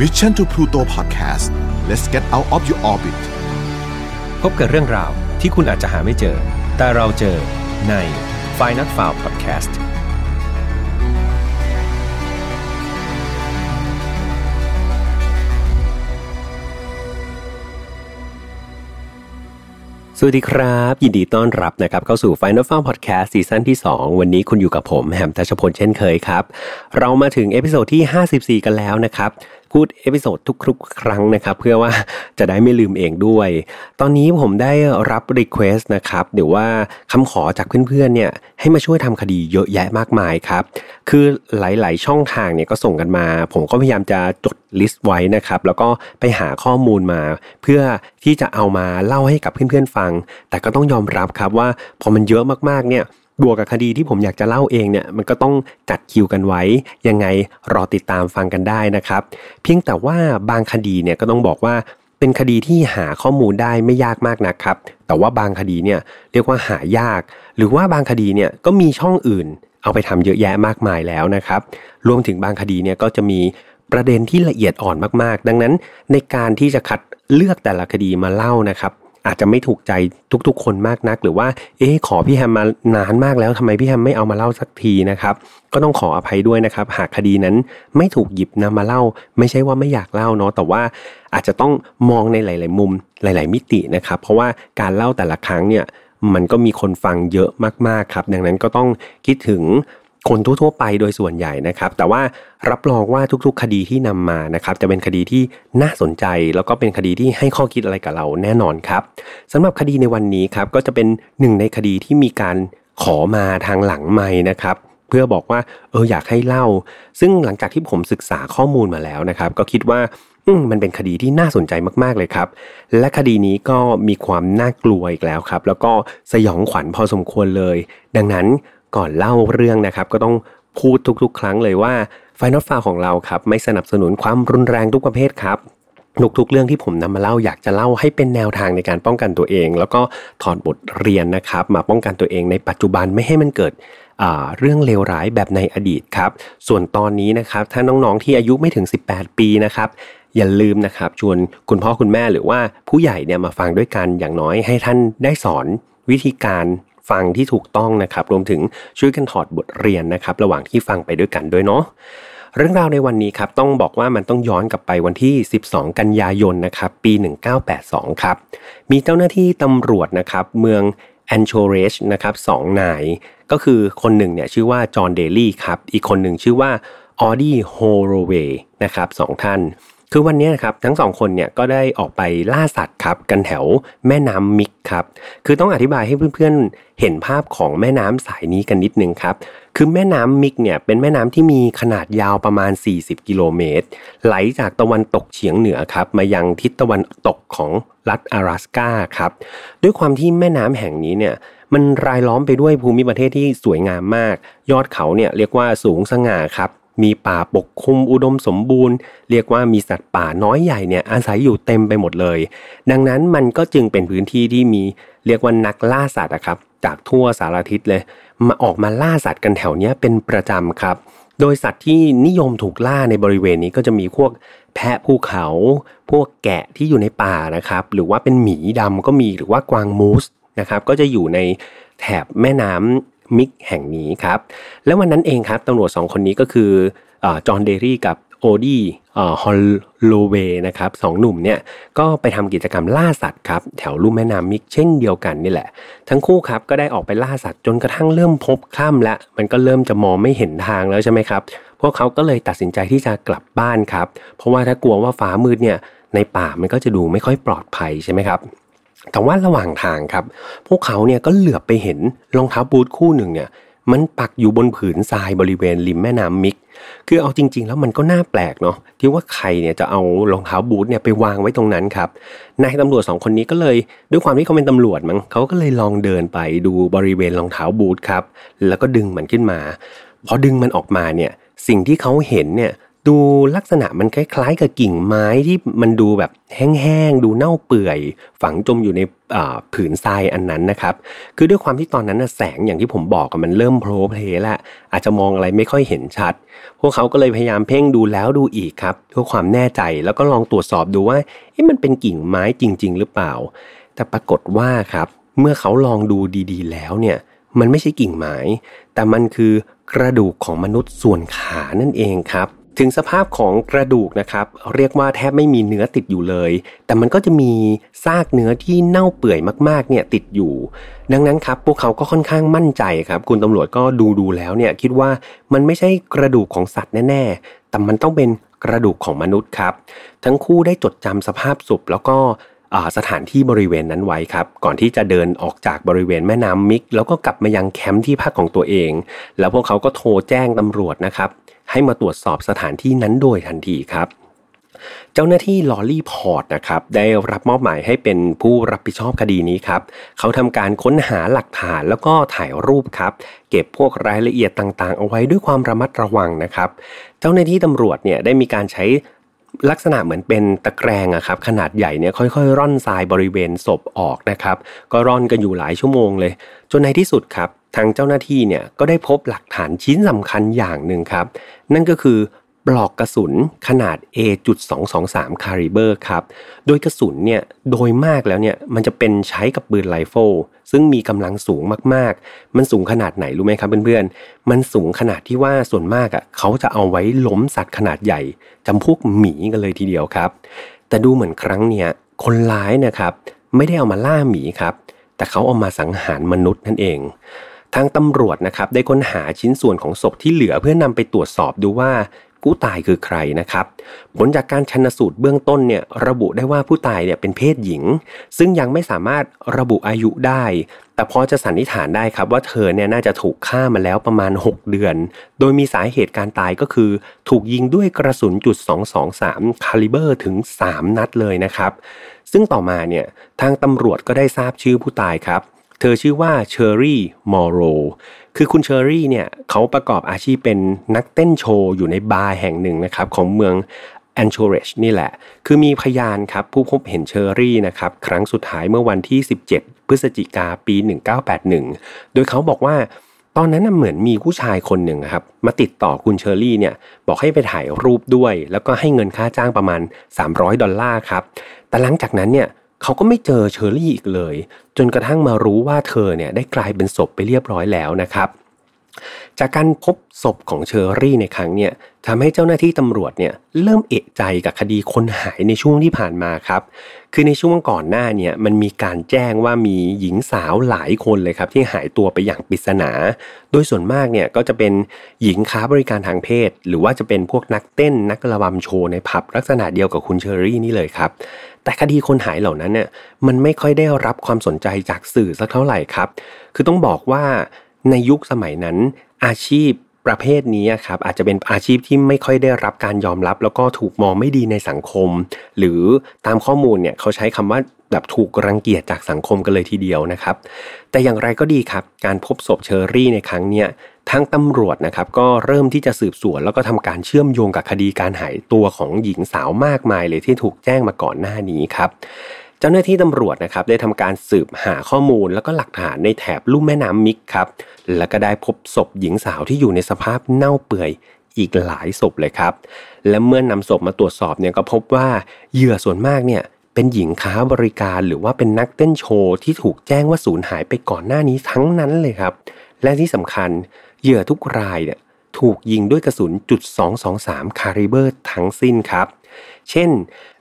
Mission to Pluto Podcast let's get out of your orbit พบกับเรื่องราวที่คุณอาจจะหาไม่เจอ แต่เราเจอใน f i n a l f i l e Podcast สวัสดีครับ ยินดีต้อนรับนะครับเข้าสู่ Final f a r Podcast ซีซั่นที่ 2 วันนี้คุณอยู่กับผมแฮมทัชพลเช่นเคยครับ เรามาถึง episode ที่ 54 กันแล้วนะครับ พูด episode ทุกๆ ครั้งนะครับ เพื่อว่าจะได้ไม่ลืมเองด้วย ตอนนี้ผมได้รับ request นะครับหรือว่าคำขอจากเพื่อนๆเนี่ยให้มาช่วยทำคดีเยอะแยะมากมายครับ คือหลายๆ ช่องทางเนี่ยก็ส่งกันมา ผมก็พยายามจะจด list ไว้นะครับแล้วก็ไปหาข้อมูลมา เพื่อที่จะเอามาเล่าให้กับเพื่อนๆฟัง แต่ก็ต้องยอมรับครับว่าพอมันเยอะมากๆเนี่ย บวกกับคดีที่ผมอยากจะเล่าเองเนี่ยมันก็ต้องจัดคิวกันไว้ ยังไงรอติดตามฟังกันได้นะครับ เพียงแต่ว่าบางคดีเนี่ยก็ต้องบอกว่าเป็นคดีที่หาข้อมูลได้ไม่ยากมากนะครับ แต่ว่าบางคดีเนี่ยเรียกว่าหายาก หรือว่าบางคดีเนี่ยก็มีช่องอื่น เอาไปทำเยอะแยะมากมายแล้วนะครับ รวมถึงบางคดีเนี่ยก็จะมีประเด็นที่ละเอียดอ่อนมากๆ ดังนั้นในการที่จะคัดเลือกแต่ละคดีมาเล่านะครับ อาจจะไม่ถูกใจทุกๆ คนมากนัก หรือว่า เอ๊ขอพี่แฮมมานานมากแล้วทำไมพี่แฮมไม่เอามาเล่าสักทีนะครับ ก็ต้องขออภัยด้วยนะครับ หากคดีนั้นไม่ถูกหยิบนำมาเล่า ไม่ใช่ว่าไม่อยากเล่าเนาะแต่ว่าอาจจะต้องมองในหลาย ๆ มุมหลาย ๆ มิตินะครับ เพราะว่าการเล่าแต่ละครั้งเนี่ยมันก็มีคนฟังเยอะมากๆครับ ดังนั้นก็ต้องคิดถึง คนทั่วๆไปโดยส่วนใหญ่นะครับ แต่ว่ารับรองว่าทุกๆ คดีที่นำมานะครับ จะเป็นคดีที่น่าสนใจ แล้วก็เป็นคดีที่ให้ข้อคิดอะไรกับเราแน่นอนครับสำหรับคดีในวันนี้ครับก็จะเป็นหนึ่งในคดีที่มีการขอมาทางหลังไม่นะครับเพื่อบอกว่าเอออยากให้เล่า ซึ่งหลังจากที่ผมศึกษาข้อมูลมาแล้วนะครับ ก็คิดว่ามันเป็นคดีที่น่าสนใจมากๆเลยครับ และคดีนี้ก็มีความน่ากลัวอีกแล้วครับ แล้วก็สยองขวัญพอสมควรเลย ดังนั้น ก่อนเล่าเรื่องนะครับ ก็ต้องพูดทุกๆ ครั้งเลยว่าไฟนอลฟาของเราครับไม่สนับสนุนความรุนแรงทุกประเภทครับทุกๆเรื่องที่ผมนำมาเล่าอยากจะเล่าให้เป็นแนวทางในการป้องกันตัวเอง แล้วก็ถอดบทเรียนนะครับ มาป้องกันตัวเองในปัจจุบันไม่ให้มันเกิดเรื่องเลวร้ายแบบในอดีตครับ ส่วนตอนนี้นะครับ ถ้าน้องๆที่อายุไม่ถึง 18 ปีนะครับ อย่าลืมนะครับชวนคุณพ่อคุณแม่หรือว่าผู้ใหญ่เนี่ยมาฟังด้วยกันอย่างน้อยให้ท่านได้สอนวิธีการ ฟังที่ถูกต้องนะครับ รวมถึงช่วยกันถอดบทเรียนนะครับ ระหว่างที่ฟังไปด้วยกันด้วยเนาะเรื่องราวในวันนี้ครับต้องบอกว่ามันต้องย้อนกลับไปวันที่ 12 กันยายนนะครับปี 1982 ครับ มีเจ้าหน้าที่ตำรวจนะครับเมืองแองเคอเรจนะครับสองนาย ก็คือคนหนึ่งเนี่ยชื่อว่าจอห์นเดลี่ครับ อีกคนหนึ่งชื่อว่าออดี้ฮอลโลเวย์นะครับสองท่าน คือวันนี้นะครับทั้งสองคนเนี่ยก็ได้ออกไปล่าสัตว์ครับกันแถวแม่น้ำมิกครับคือต้องอธิบายให้เพื่อนๆเห็นภาพของแม่น้ำสายนี้กันนิดนึงครับคือแม่น้ำมิกเนี่ยเป็นแม่น้ำที่มีขนาดยาวประมาณ 40 กิโลเมตร ไหลจากตะวันตกเฉียงเหนือครับมายังทิศตะวันตกของรัฐ阿拉斯กาครับด้วยความที่แม่น้ำแห่งนี้เนี่ยมันรายล้อมไปด้วยภูมิประเทศที่สวยงามมาก ยอดเขาเนี่ยเรียกว่าสูงสง่าครับ มีป่าปกคลุมอุดมสมบูรณ์ เรียกว่ามีสัตว์ป่าน้อยใหญ่เนี่ยอาศัยอยู่เต็มไปหมดเลย ดังนั้นมันก็จึงเป็นพื้นที่ที่มีเรียกว่านักล่าสัตว์ครับ จากทั่วสารทิศเลย มาออกมาล่าสัตว์กันแถวนี้เป็นประจำครับ โดยสัตว์ที่นิยมถูกล่าในบริเวณนี้ก็จะมีพวกแพะภูเขา พวกแกะที่อยู่ในป่านะครับ หรือว่าเป็นหมีดำก็มีหรือว่ากวางมูสนะครับ ก็จะอยู่ในแถบแม่น้ำ มิกแห่งนี้ครับ แล้ววันนั้นเองครับตำรวจสองคนนี้ก็คือจอห์นเดลี่กับออดี้ฮอลโลเวย์นะครับสองหนุ่มเนี่ยก็ไปทำกิจกรรมล่าสัตว์ครับแถวลุ่มแม่น้ำนิกเช่นเดียวกันนี่แหละ ทั้งคู่ครับก็ได้ออกไปล่าสัตว์จนกระทั่งเริ่มพลบค่ำและ มันก็เริ่มจะมองไม่เห็นทางแล้วใช่ไหมครับ พวกเขาก็เลยตัดสินใจที่จะกลับบ้านครับ เพราะว่าถ้ากลัวว่าฟ้ามืดเนี่ยในป่ามันก็จะดูไม่ค่อยปลอดภัยใช่ไหมครับ แต่ว่าระหว่างทางครับ พวกเขาเนี่ยก็เหลือบไปเห็นรองเท้าบูทคู่หนึ่งเนี่ยมันปักอยู่บนผืนทรายบริเวณริมแม่น้ำมิก คือเอาจริง ๆ แล้วมันก็น่าแปลกเนาะที่ว่าใครเนี่ยจะเอารองเท้าบูทเนี่ยไปวางไว้ตรงนั้นครับนายตำรวจสองคนนี้ก็เลยด้วยความที่เขาเป็นตำรวจมั้งเขาก็เลยลองเดินไปดูบริเวณรองเท้าบูทครับแล้วก็ดึงมันขึ้นมา พอดึงมันออกมาเนี่ยสิ่งที่เขาเห็นเนี่ย ดูลักษณะมันคล้ายๆกับกิ่งไม้ที่มันดูแบบแห้งๆ ดูเน่าเปื่อย ฝังจมอยู่ในผืนทรายอันนั้นนะครับ คือด้วยความที่ตอนนั้นแสงอย่างที่ผมบอกมันเริ่มโผล่เพลแล้วอาจจะมองอะไรไม่ค่อยเห็นชัด พวกเขาก็เลยพยายามเพ่งดูแล้วดูอีกครับเพื่อความแน่ใจแล้วก็ลองตรวจสอบดูว่ามันเป็นกิ่งไม้จริง ๆ หรือเปล่า แต่ปรากฏว่าครับเมื่อเขาลองดูดีๆ แล้วเนี่ยมันไม่ใช่กิ่งไม้ แต่มันคือกระดูกของมนุษย์ส่วนขานั่นเองครับ ถึงสภาพของกระดูกนะครับ เรียกว่าแทบไม่มีเนื้อติดอยู่เลย แต่มันก็จะมีซากเนื้อที่เน่าเปื่อยมากๆเนี่ยติดอยู่ ดังนั้นครับพวกเขาก็ค่อนข้างมั่นใจครับ คุณตำรวจก็ดูดูแล้วเนี่ยคิดว่ามันไม่ใช่กระดูกของสัตว์แน่ ๆ แต่มันต้องเป็นกระดูกของมนุษย์ครับ ทั้งคู่ได้จดจำสภาพศพแล้วก็สถานที่บริเวณนั้นไว้ครับ ก่อนที่จะเดินออกจากบริเวณแม่น้ำมิก แล้วก็กลับมายังแคมป์ที่พักของตัวเอง แล้วพวกเขาก็โทรแจ้งตำรวจนะครับ ให้มาตรวจสอบสถานที่นั้นโดยทันทีครับเจ้าหน้าที่ลอรี่พอร์ตนะครับได้รับมอบหมายให้เป็นผู้รับผิดชอบคดีนี้ครับเขาทำการค้นหาหลักฐานแล้วก็ถ่ายรูปครับ เก็บพวกรายละเอียดต่างๆ เอาไว้ด้วยความระมัดระวังนะครับ เจ้าหน้าที่ตำรวจเนี่ยได้มีการใช้ลักษณะเหมือนเป็นตะแกรงอะครับขนาดใหญ่เนี่ยค่อยๆ ร่อนทรายบริเวณศพออกนะครับ ก็ร่อนกันอยู่หลายชั่วโมงเลย จนในที่สุดครับ ทางเจ้าหน้าที่เนี่ยก็ได้พบหลักฐานชิ้นสำคัญอย่างหนึ่งครับ นั่นก็คือปลอกกระสุนขนาด A.223 คาลิเบอร์ครับ โดยกระสุนเนี่ยโดยมากแล้วเนี่ยมันจะเป็นใช้กับปืนไรเฟิลซึ่งมีกำลังสูงมากๆ มันสูงขนาดไหนรู้ไหมครับเพื่อนๆ มันสูงขนาดที่ว่าส่วนมากอะเขาจะเอาไว้ล้มสัตว์ขนาดใหญ่จำพวกหมีกันเลยทีเดียวครับ แต่ดูเหมือนครั้งเนี้ยคนร้ายนะครับไม่ได้เอามาล่าหมีครับ แต่เขาเอามาสังหารมนุษย์นั่นเอง ทางตำรวจนะครับได้ค้นหาชิ้นส่วนของศพที่เหลือเพื่อนำไปตรวจสอบดูว่าผู้ตายคือใครนะครับ ผลจากการชันสูตรเบื้องต้นเนี่ยระบุได้ว่าผู้ตายเนี่ยเป็นเพศหญิง ซึ่งยังไม่สามารถระบุอายุได้ แต่พอจะสันนิษฐานได้ครับว่าเธอเนี่ยน่าจะถูกฆ่ามาแล้วประมาณ 6 เดือน โดยมีสาเหตุการตายก็คือ ถูกยิงด้วยกระสุนจุด223 caliber ถึง 3 นัดเลยนะครับ ซึ่งต่อมาเนี่ยทางตำรวจก็ได้ทราบชื่อผู้ตายครับ เธอชื่อว่าเชอรี่มอร์โรว์คือคุณเชอรี่เนี่ยเขาประกอบอาชีพเป็นนักเต้นโชว์อยู่ในบาร์แห่งหนึ่งนะครับของเมืองแองเคอเรจนี่แหละ คือมีพยานครับ ผู้พบเห็นเชอรี่นะครับ ครั้งสุดท้ายเมื่อวันที่ 17 พฤศจิกาปี 1981 โดยเขาบอกว่าตอนนั้นเหมือนมีผู้ชายคนหนึ่งครับ มาติดต่อคุณเชอรี่เนี่ย บอกให้ไปถ่ายรูปด้วย แล้วก็ให้เงินค่าจ้างประมาณ 300 ดอลลาร์ครับ แต่หลังจากนั้นเนี่ย เขาก็ไม่เจอเชอรี่อีกเลย จนกระทั่งมารู้ว่าเธอเนี่ยได้กลายเป็นศพไปเรียบร้อยแล้วนะครับ จากการพบศพของเชอรี่ในครั้งเนี่ย ทำให้เจ้าหน้าที่ตำรวจเนี่ยเริ่มเอะใจกับคดีคนหายในช่วงที่ผ่านมาครับ คือในช่วงก่อนหน้าเนี่ยมันมีการแจ้งว่ามีหญิงสาวหลายคนเลยครับที่หายตัวไปอย่างปริศนา โดยส่วนมากเนี่ยก็จะเป็นหญิงค้าบริการทางเพศ หรือว่าจะเป็นพวกนักเต้นนักระบำโชว์ในผับลักษณะเดียวกับคุณเชอรี่นี่เลยครับแต่คดีคนหายเหล่านั้นเนี่ยมันไม่ค่อยได้รับความสนใจจากสื่อสักเท่าไหร่ครับ คือต้องบอกว่าในยุคสมัยนั้นอาชีพ ประเภทนี้ครับอาจจะเป็นอาชีพที่ไม่ค่อยได้รับการยอมรับ แล้วก็ถูกมองไม่ดีในสังคม หรือตามข้อมูลเนี่ยเขาใช้คำว่าแบบถูกรังเกียจจากสังคมกันเลยทีเดียวนะครับ แต่อย่างไรก็ดีครับ การพบศพเชอรี่ในครั้งเนี้ยทั้งตำรวจนะครับก็เริ่มที่จะสืบสวนแล้วก็ทำการเชื่อมโยงกับคดีการหายตัวของหญิงสาวมากมายเลยที่ถูกแจ้งมาก่อนหน้านี้ครับ เจ้าหน้าที่ตำรวจนะครับได้ทำการสืบหาข้อมูลแล้วก็หลักฐานในแถบลุ่มแม่น้ำมิกครับ แล้วก็ได้พบศพหญิงสาวที่อยู่ในสภาพเน่าเปื่อยอีกหลายศพเลยครับ และเมื่อนำศพมาตรวจสอบเนี่ยก็พบว่าเหยื่อส่วนมากเนี่ยเป็นหญิงค้าบริการหรือว่าเป็นนักเต้นโชว์ที่ถูกแจ้งว่าสูญหายไปก่อนหน้านี้ทั้งนั้นเลยครับ และที่สำคัญเหยื่อทุกรายเนี่ยถูกยิงด้วยกระสุนจุด223 caliber ทั้งสิ้นครับ เช่น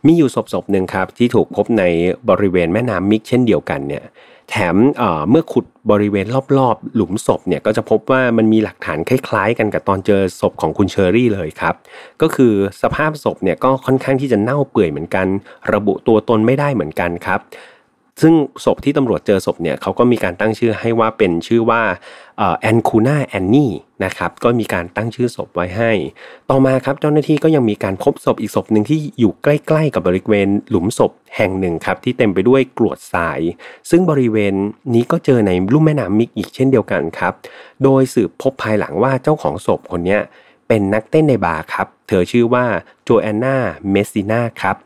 มีอยู่ศพศพหนึ่งครับที่ถูกพบในบริเวณแม่น้ำมิกเช่นเดียวกันเนี่ยแถมเมื่อขุดบริเวณรอบๆ หลุมศพเนี่ยก็จะพบว่ามันมีหลักฐานคล้ายๆ กันกับตอนเจอศพของคุณเชอรี่เลยครับ ก็คือสภาพศพเนี่ยก็ค่อนข้างที่จะเน่าเปื่อยเหมือนกัน ระบุตัวตนไม่ได้เหมือนกันครับ ซึ่งศพที่ตำรวจเจอศพเนี่ยเขาก็มีการตั้งชื่อให้ว่าเป็นชื่อว่าแอนคูน่าแอนนี่นะครับก็มีการตั้งชื่อศพไว้ให้ ต่อมาครับเจ้าหน้าที่ก็ยังมีการพบศพอีกศพหนึ่งที่อยู่ใกล้ ๆ กับบริเวณหลุมศพแห่งหนึ่งครับที่เต็มไปด้วยกรวดทราย ซึ่งบริเวณนี้ก็เจอในลุ่มแม่น้ำมิกอีกเช่นเดียวกันครับ โดยสืบพบภายหลังว่าเจ้าของศพคนนี้เป็นนักเต้นในบาร์ครับ เธอชื่อว่า Joanna Messina ครับ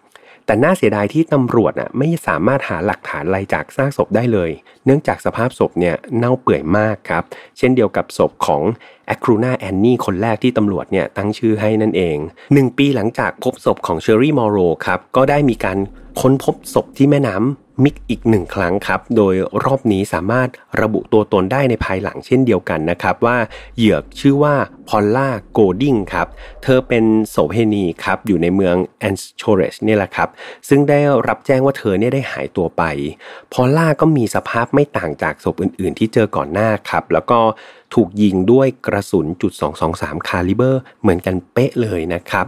แต่น่าเสียดายที่ตำรวจอะไม่สามารถหาหลักฐานอะไรจากซากศพได้เลย เนื่องจากสภาพศพเนี่ยเน่าเปื่อยมากครับ เช่นเดียวกับศพของ Eklutna Annie คนแรกที่ตำรวจเนี่ยตั้งชื่อให้นั่นเองหนึ่งปีหลังจากพบศพของ Sherry Morrow ครับ ก็ได้มีการค้นพบศพที่แม่น้ำ มิกอีกหนึ่งครั้งครับ โดยรอบนี้สามารถระบุตัวตนได้ในภายหลังเช่นเดียวกันนะครับ ว่าเหยื่อชื่อว่าพอลล่าโกดิงครับ เธอเป็นโสเพณีครับ อยู่ในเมืองแอนโชเรชนี่แหละครับ ซึ่งได้รับแจ้งว่าเธอเนี่ยได้หายตัวไป พอลล่าก็มีสภาพไม่ต่างจากศพอื่น ๆ ที่เจอก่อนหน้าครับ แล้วก็ถูกยิงด้วยกระสุนจุด223คาลิเบอร์ เหมือนกันเป๊ะเลยนะครับ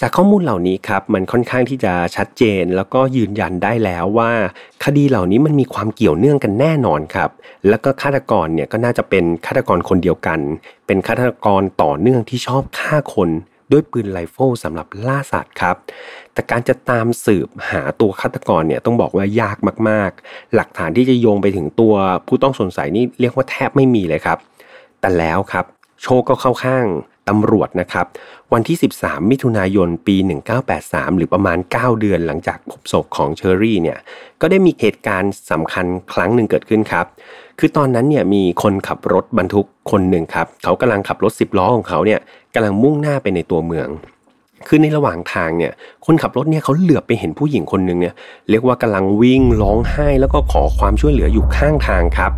จากข้อมูลเหล่านี้ครับมันค่อนข้างที่จะชัดเจน แล้วก็ยืนยันได้แล้วว่า คดีเหล่านี้มันมีความเกี่ยวเนื่องกันแน่นอนครับ แล้วก็ฆาตกรเนี่ยก็น่าจะเป็นฆาตกรคนเดียวกัน เป็นฆาตกรต่อเนื่องที่ชอบฆ่าคนด้วยปืนไรเฟิลสำหรับล่าสัตว์ครับ แต่การจะตามสืบหาตัวฆาตกรเนี่ยต้องบอกว่ายากมากๆ หลักฐานที่จะโยงไปถึงตัวผู้ต้องสงสัยนี่เรียกว่าแทบไม่มีเลยครับ แต่แล้วครับ โชคก็เข้าข้าง ตำรวจนะครับ วันที่ 13 มิถุนายน ปี 1983 หรือประมาณ 9 เดือนหลังจากพบศพของเชอรี่เนี่ย ก็ได้มีเหตุการณ์สำคัญครั้งหนึ่งเกิดขึ้นครับ คือตอนนั้นเนี่ยมีคนขับรถบรรทุกคนหนึ่งครับ เขากำลังขับรถ 10 ล้อของเขาเนี่ยกำลังมุ่งหน้าไปในตัวเมือง คือในระหว่างทางเนี่ย คนขับรถเนี่ยเขาเหลือบไปเห็นผู้หญิงคนหนึ่งเนี่ย เรียกว่ากำลังวิ่งร้องไห้แล้วก็ขอความช่วยเหลืออยู่ข้างทางครับ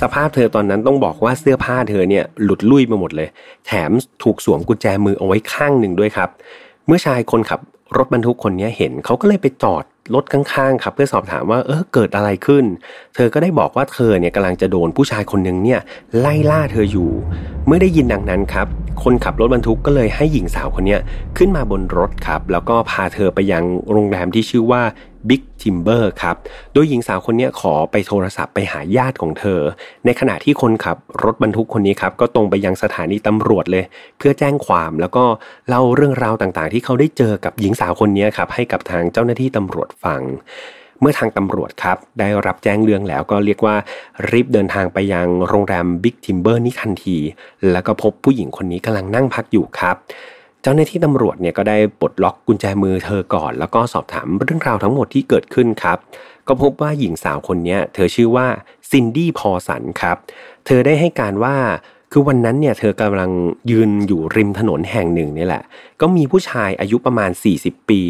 สภาพเธอตอนนั้นต้องบอกว่าเสื้อผ้าเธอเนี่ยหลุดลุ่ยไปหมดเลย แถมถูกสวมกุญแจมือเอาไว้ข้างหนึ่งด้วยครับ เมื่อชายคนขับรถบรรทุกคนนี้เห็นเขาก็เลยไปจอด รถข้างๆครับเพื่อสอบถามว่าเออเกิดอะไรขึ้น เธอก็ได้บอกว่าเธอเนี่ยกำลังจะโดนผู้ชายคนหนึ่งเนี่ยไล่ล่าเธออยู่ เมื่อได้ยินดังนั้นครับ คนขับรถบรรทุกก็เลยให้หญิงสาวคนนี้ขึ้นมาบนรถครับ แล้วก็พาเธอไปยังโรงแรมที่ชื่อว่า บิ๊กทิมเบอร์ครับ โดยหญิงสาวคนนี้ขอไปโทรศัพท์ไปหาญาติของเธอ ในขณะที่คนขับรถบรรทุกคนนี้ครับก็ตรงไปยังสถานีตำรวจเลย เพื่อแจ้งความแล้วก็เล่าเรื่องราวต่างๆ ที่เขาได้เจอกับหญิงสาวคนนี้ครับให้กับทางเจ้าหน้าที่ตำรวจฟังเมื่อทางตำรวจครับได้รับแจ้งเรื่องแล้วก็เรียกว่ารีบเดินทางไปยังโรงแรมบิ๊กทิมเบอร์นี้ทันที แล้วก็พบผู้หญิงคนนี้กำลังนั่งพักอยู่ครับ เจ้าหน้าที่ตำรวจเนี่ยก็ได้ปลดล็อกกุญแจมือเธอก่อน แล้วก็สอบถามเรื่องราวทั้งหมดที่เกิดขึ้นครับ ก็พบว่าหญิงสาวคนนี้เธอชื่อว่า Cindy Paulson ครับ เธอได้ให้การว่าคือวันนั้นเนี่ยเธอกำลังยืนอยู่ริมถนนแห่งหนึ่งนี่แหละ ก็มีผู้ชายอายุประมาณ 40 ปี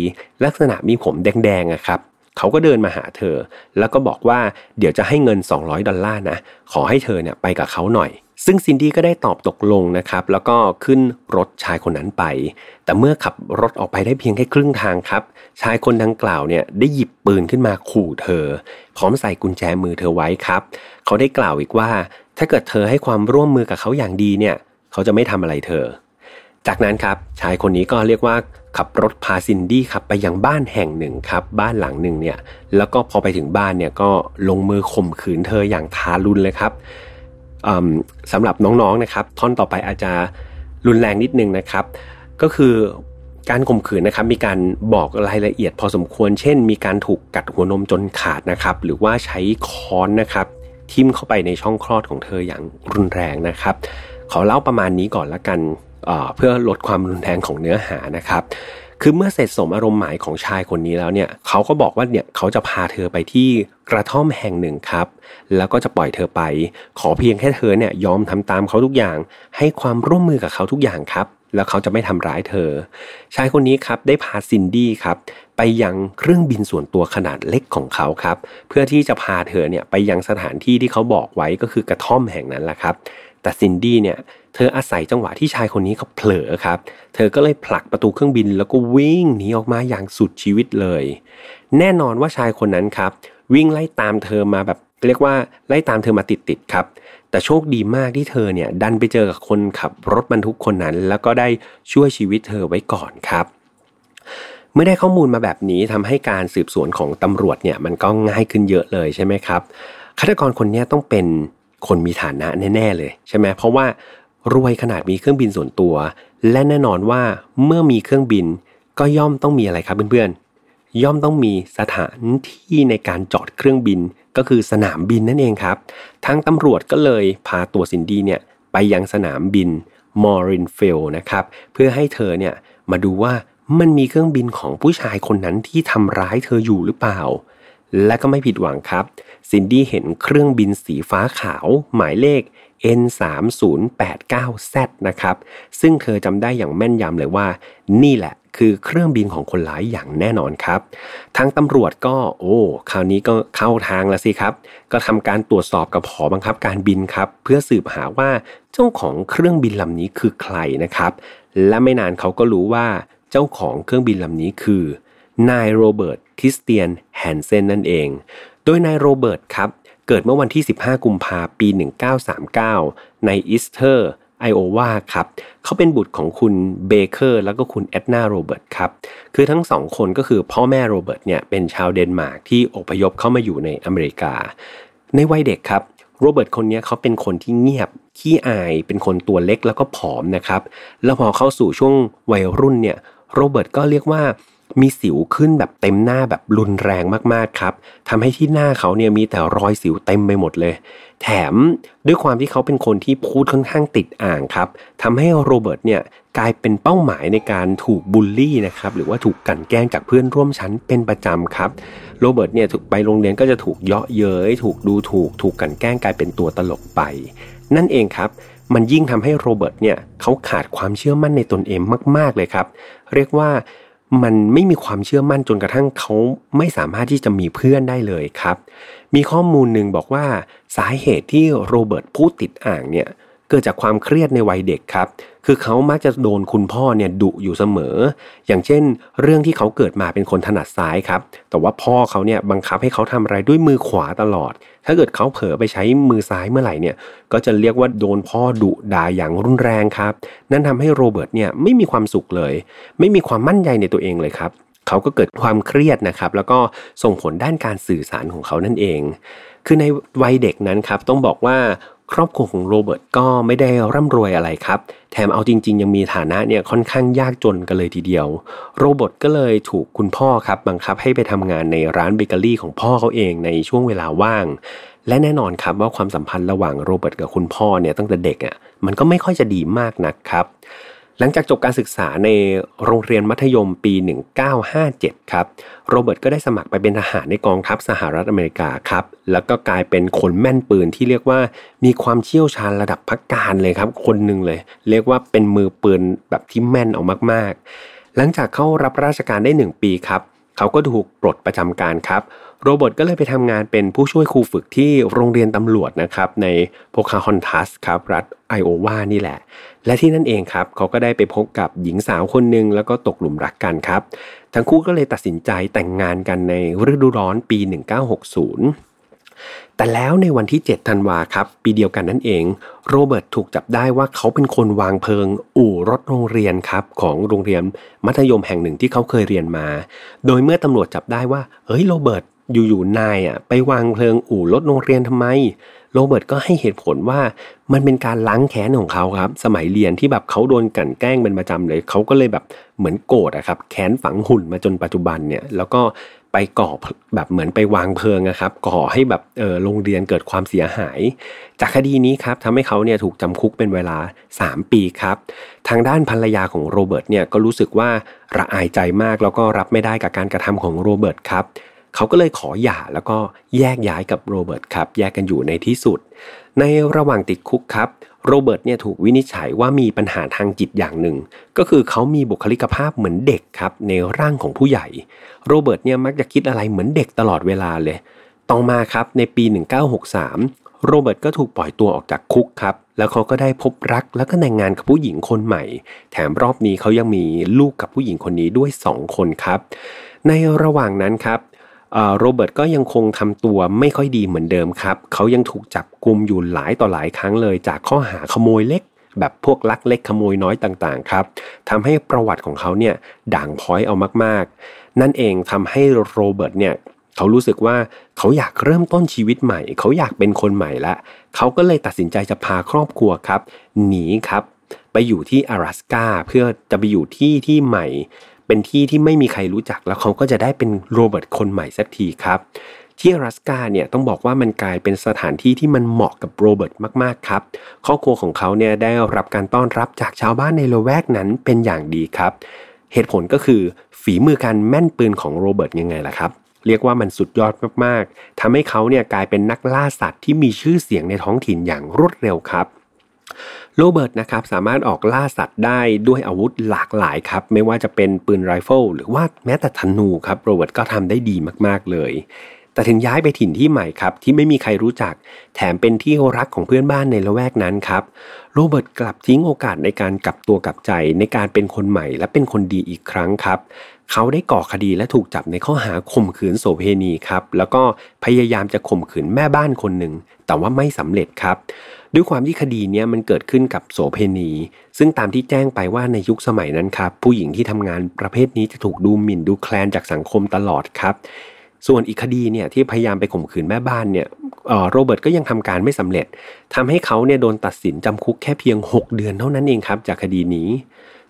ลักษณะมีผมแดงๆอะครับเขาก็เดินมาหาเธอ แล้วก็บอกว่าเดี๋ยวจะให้เงิน 200 ดอลลาร์นะ ขอให้เธอเนี่ยไปกับเขาหน่อย ซึ่งซินดี้ก็ได้ตอบตกลงนะครับ แล้วก็ขึ้นรถชายคนนั้นไป แต่เมื่อขับรถออกไปได้เพียงแค่ครึ่งทางครับ ชายคนดังกล่าวเนี่ยได้หยิบปืนขึ้นมาขู่เธอ พร้อมใส่กุญแจมือเธอไว้ครับ เขาได้กล่าวอีกว่า ถ้าเกิดเธอให้ความร่วมมือกับเขาอย่างดีเนี่ย เขาจะไม่ทำอะไรเธอ จากนั้นครับชายคนนี้ก็เรียกว่าขับรถพาซินดี้ครับไปยังบ้านแห่งหนึ่งครับ บ้านหลังหนึ่งเนี่ยแล้วก็พอไปถึงบ้านเนี่ยก็ลงมือข่มขืนเธออย่างทารุณเลยครับ สำหรับน้องๆนะครับ ท่อนต่อไปอาจจะรุนแรงนิดนึงนะครับ ก็คือการข่มขืนนะครับมีการบอกรายละเอียดพอสมควร เช่น มีการถูกกัดหัวนมจนขาดนะครับ หรือว่าใช้ค้อนนะครับ ทิ่มเข้าไปในช่องคลอดของเธออย่างรุนแรงนะครับ ขอเล่าประมาณนี้ก่อนละกันเพื่อลดความรุนแรงของเนื้อหานะครับ คือเมื่อเสร็จสมอารมณ์หมายของชายคนนี้แล้วเนี่ยเขาก็บอกว่าเนี่ยเขาจะพาเธอไปที่กระท่อมแห่งหนึ่งครับ แล้วก็จะปล่อยเธอไป ขอเพียงแค่เธอเนี่ยยอมทำตามเขาทุกอย่าง ให้ความร่วมมือกับเขาทุกอย่างครับ แล้วเขาจะไม่ทำร้ายเธอ ชายคนนี้ครับได้พาซินดี้ครับไปยังเครื่องบินส่วนตัวขนาดเล็กของเขาครับ เพื่อที่จะพาเธอเนี่ยไปยังสถานที่ที่เขาบอกไว้ก็คือกระท่อมแห่งนั้นแหละครับ แต่ซินดี้เนี่ย เธออาศัยจังหวะที่ชายคนนี้เขาเผลอครับ เธอก็เลยผลักประตูเครื่องบินแล้วก็วิ่งหนีออกมาอย่างสุดชีวิตเลย แน่นอนว่าชายคนนั้นครับ วิ่งไล่ตามเธอมาแบบเรียกว่าไล่ตามเธอมาติดๆครับ แต่โชคดีมากที่เธอเนี่ยดันไปเจอกับคนขับรถบรรทุกคนนั้น แล้วก็ได้ช่วยชีวิตเธอไว้ก่อนครับเมื่อได้ข้อมูลมาแบบนี้ทำให้การสืบสวนของตำรวจเนี่ยมันก็ง่ายขึ้นเยอะเลยใช่ไหมครับฆาตกรคนนี้ต้องเป็นคนมีฐานะแน่ ๆ เลยใช่ไหมเพราะว่า รวยขนาดมีเครื่องบินส่วนตัว และแน่นอนว่าเมื่อมีเครื่องบินก็ย่อมต้องมีอะไรครับเพื่อนๆ ย่อมต้องมีสถานที่ในการจอดเครื่องบินก็คือสนามบินนั่นเองครับทั้งตำรวจก็เลยพาตัวซินดี้เนี่ยไปยังสนามบิน Merrill Field นะครับเพื่อให้เธอเนี่ยมาดูว่ามันมีเครื่องบินของผู้ชายคนนั้นที่ทำร้ายเธออยู่หรือเปล่า และก็ไม่ผิดหวังครับ ซินดี้เห็นเครื่องบินสีฟ้าขาวหมายเลข N3089Z นะครับ ซึ่งเธอจำได้อย่างแม่นยำเลยว่า นี่แหละคือเครื่องบินของคนร้ายอย่างแน่นอนครับ ทางตำรวจก็โอ้คราวนี้ก็เข้าทางแล้วสิครับ ก็ทำการตรวจสอบกับหอบังคับการบินครับ เพื่อสืบหาว่าเจ้าของเครื่องบินลำนี้คือใครนะครับ และไม่นานเขาก็รู้ว่าเจ้าของเครื่องบินลำนี้คือนาย Robert Christian Hansen นั่นเอง โดยนายโรเบิร์ตครับ เกิดเมื่อวันที่ 15 กุมภาปี 1939 ใน Estherville Iowa ครับเขาเป็นบุตรของคุณเบเกอร์แล้วก็คุณเอ็ดนาโรเบิร์ตครับคือทั้งสองคนก็คือพ่อแม่โรเบิร์ตเนี่ยเป็นชาวเดนมาร์กที่อพยพเข้ามาอยู่ในอเมริกา ในวัยเด็กครับโรเบิร์ตคนนี้เขาเป็นคนที่เงียบขี้อายเป็นคนตัวเล็กแล้วก็ผอมนะครับ แล้วพอเข้าสู่ช่วงวัยรุ่นเนี่ยโรเบิร์ตก็เรียกว่า มีสิวขึ้นแบบเต็มหน้าแบบรุนแรงมากๆครับทำให้ที่หน้าเขาเนี่ยมีแต่รอยสิวเต็มไปหมดเลย แถมด้วยความที่เขาเป็นคนที่พูดค่อนข้างติดอ่างครับทำให้โรเบิร์ตเนี่ยกลายเป็นเป้าหมายในการถูกบูลลี่นะครับหรือว่าถูกกันแกล้งจากเพื่อนร่วมชั้นเป็นประจำครับโรเบิร์ตเนี่ยถูกไปโรงเรียนก็จะถูกเยาะเย้ยถูกดูถูก ถูกกันแกล้งกลายเป็นตัวตลกไป นั่นเองครับมันยิ่งทำให้โรเบิร์ตเนี่ยเขาขาดความเชื่อมั่นในตนเองมาก ๆ เลยครับ เรียกว่า มันไม่มีความเชื่อมั่นจนกระทั่งเขาไม่สามารถที่จะมีเพื่อนได้เลยครับ มีข้อมูลหนึ่งบอกว่าสาเหตุที่โรเบิร์ตพูดติดอ่างเนี่ย เกิดจากความเครียดในวัยเด็กครับ คือเขามักจะโดนคุณพ่อเนี่ยดุอยู่เสมอ อย่างเช่น เรื่องที่เขาเกิดมาเป็นคนถนัดซ้ายครับ แต่ว่าพ่อเขาเนี่ยบังคับให้เขาทำอะไรด้วยมือขวาตลอด ถ้าเกิดเขาเผลอไปใช้มือซ้ายเมื่อไหร่เนี่ย ก็จะเรียกว่าโดนพ่อดุด่าอย่างรุนแรงครับ นั่นทำให้โรเบิร์ตเนี่ยไม่มีความสุขเลย ไม่มีความมั่นใจในตัวเองเลยครับ เขาก็เกิดความเครียดนะครับ แล้วก็ส่งผลด้านการสื่อสารของเขานั่นเองคือในวัยเด็กนั้นครับต้องบอกว่า ครอบครัวของโรเบิร์ตก็ไม่ได้ร่ำรวยอะไรครับ แถมเอาจริง ๆ ยังมีฐานะเนี่ยค่อนข้างยากจนกันเลยทีเดียว โรเบิร์ตก็เลยถูกคุณพ่อครับบังคับให้ไปทำงานในร้านเบเกอรี่ของพ่อเขาเองในช่วงเวลาว่าง และแน่นอนครับว่าความสัมพันธ์ระหว่างโรเบิร์ตกับคุณพ่อเนี่ยตั้งแต่เด็กอะมันก็ไม่ค่อยจะดีมากนักครับ หลังจากจบการศึกษาในโรงเรียนมัธยมปี 1957 ครับ โรเบิร์ตก็ได้สมัครไปเป็นทหารในกองทัพสหรัฐอเมริกาครับ แล้วก็กลายเป็นคนแม่นปืนที่เรียกว่ามีความเชี่ยวชาญระดับพักการเลยครับ คนหนึ่งเลย เรียกว่าเป็นมือปืนแบบที่แม่นออกมาก ๆ หลังจากเข้ารับราชการได้ 1 ปีครับ เขาก็ถูกปลดประจำการครับ โรเบิร์ตก็เลยไปทำงานเป็นผู้ช่วยครูฝึกที่โรงเรียนตำรวจนะครับในโพคาฮอนทัสครับรัฐไอโอวานี่แหละ และที่นั่นเองครับเขาก็ได้ไปพบกับหญิงสาวคนหนึ่งแล้วก็ตกหลุมรักกันครับ ทั้งคู่ก็เลยตัดสินใจแต่งงานกันในฤดูร้อนปี 1960แต่แล้วในวันที่ 7 ธันวาครับ ปีเดียวกันนั่นเอง โรเบิร์ตถูกจับได้ว่าเขาเป็นคนวางเพลิง อู่รถโรงเรียนครับ ของโรงเรียนมัธยมแห่งหนึ่งที่เขาเคยเรียนมา โดยเมื่อตำรวจจับได้ว่า เฮ้ยโรเบิร์ต อยู่ๆนายอะไปวางเพลิงอู่รถโรงเรียนทำไม โรเบิร์ตก็ให้เหตุผลว่ามันเป็นการล้างแค้นของเขาครับ สมัยเรียนที่แบบเขาโดนกั่นแกล้งเป็นประจำเลยเขาก็เลยแบบเหมือนโกรธอะครับแค้นฝังหุ่นมาจนปัจจุบันเนี่ย แล้วก็ไปก่อแบบเหมือนไปวางเพลิงนะครับก่อให้แบบเออโรงเรียนเกิดความเสียหาย จากคดีนี้ครับทำให้เขาเนี่ยถูกจำคุกเป็นเวลา 3 ปีครับ ทางด้านภรรยาของโรเบิร์ตเนี่ยก็รู้สึกว่าระอายใจมากแล้วก็รับไม่ได้กับการกระทำของโรเบิร์ตครับ เขาก็เลยขอหย่าแล้วก็แยกย้ายกับโรเบิร์ตครับ แยกกันอยู่ในที่สุด ในระหว่างติดคุกครับ โรเบิร์ตเนี่ยถูกวินิจฉัยว่ามีปัญหาทางจิตอย่างหนึ่ง ก็คือเขามีบุคลิกภาพเหมือนเด็กครับในร่างของผู้ใหญ่ โรเบิร์ตเนี่ยมักจะคิดอะไรเหมือนเด็กตลอดเวลาเลย ต่อมาครับในปี 1963 โรเบิร์ตก็ถูกปล่อยตัวออกจากคุกครับ แล้วเขาก็ได้พบรักแล้วก็แต่งงานกับผู้หญิงคนใหม่ แถมรอบนี้เขายังมีลูกกับผู้หญิงคนนี้ด้วย 2 คนครับ ในระหว่างนั้นครับ โรเบิร์ตก็ยังคงทำตัวไม่ค่อยดีเหมือนเดิมครับ เขายังถูกจับกุมอยู่หลายต่อหลายครั้งเลยจากข้อหาขโมยเล็ก แบบพวกลักเล็กขโมยน้อยต่างๆครับทำให้ประวัติของเขาเนี่ยด่างพ้อยเอามากๆ นั่นเองทำให้โรเบิร์ตเนี่ยเขารู้สึกว่าเขาอยากเริ่มต้นชีวิตใหม่ เขาอยากเป็นคนใหม่ละเขาก็เลยตัดสินใจจะพาครอบครัวครับ หนีครับ ไปอยู่ที่阿拉斯าเพื่อจะไปอยู่ที่ที่ใหม่ เป็นที่ที่ไม่มีใครรู้จักแล้วเขาก็จะได้เป็นโรเบิร์ตคนใหม่สักทีครับ ที่อลาสกาเนี่ยต้องบอกว่ามันกลายเป็นสถานที่ที่มันเหมาะกับโรเบิร์ตมากๆครับ ครอบครัวของเขาเนี่ยได้รับการต้อนรับจากชาวบ้านในละแวกนั้นเป็นอย่างดีครับ เหตุผลก็คือฝีมือการแม่นปืนของโรเบิร์ตยังไงล่ะครับเรียกว่ามันสุดยอดมากๆ ทำให้เขาเนี่ยกลายเป็นนักล่าสัตว์ที่มีชื่อเสียงในท้องถิ่นอย่างรวดเร็วครับ โรเบิร์ตนะครับสามารถออกล่าสัตว์ได้ด้วยอาวุธหลากหลายครับ ไม่ว่าจะเป็นปืนไรเฟิลหรือว่าแม้แต่ธนูครับโรเบิร์ตก็ทำได้ดีมากๆเลย แต่ถึงย้ายไปถิ่นที่ใหม่ครับที่ไม่มีใครรู้จัก แถมเป็นที่รักของเพื่อนบ้านในละแวกนั้นครับโรเบิร์ตกลับทิ้งโอกาสในการกลับตัวกลับใจในการเป็นคนใหม่และเป็นคนดีอีกครั้งครับเขาได้ก่อคดีและถูกจับในข้อหาข่มขืนโสเพณีครับแล้วก็พยายามจะข่มขืนแม่บ้านคนหนึ่งแต่ว่าไม่สำเร็จครับ ด้วยความที่คดีนี้มันเกิดขึ้นกับโสเพณี ซึ่งตามที่แจ้งไปว่าในยุคสมัยนั้นครับ ผู้หญิงที่ทำงานประเภทนี้จะถูกดูหมิ่นดูแคลนจากสังคมตลอดครับส่วนอีกคดีเนี่ยที่พยายามไปข่มขืนแม่บ้านเนี่ยโรเบิร์ตก็ยังทำการไม่สำเร็จทำให้เขาเนี่ยโดนตัดสินจำคุกแค่เพียง 6 เดือนเท่านั้นเองครับจากคดีนี้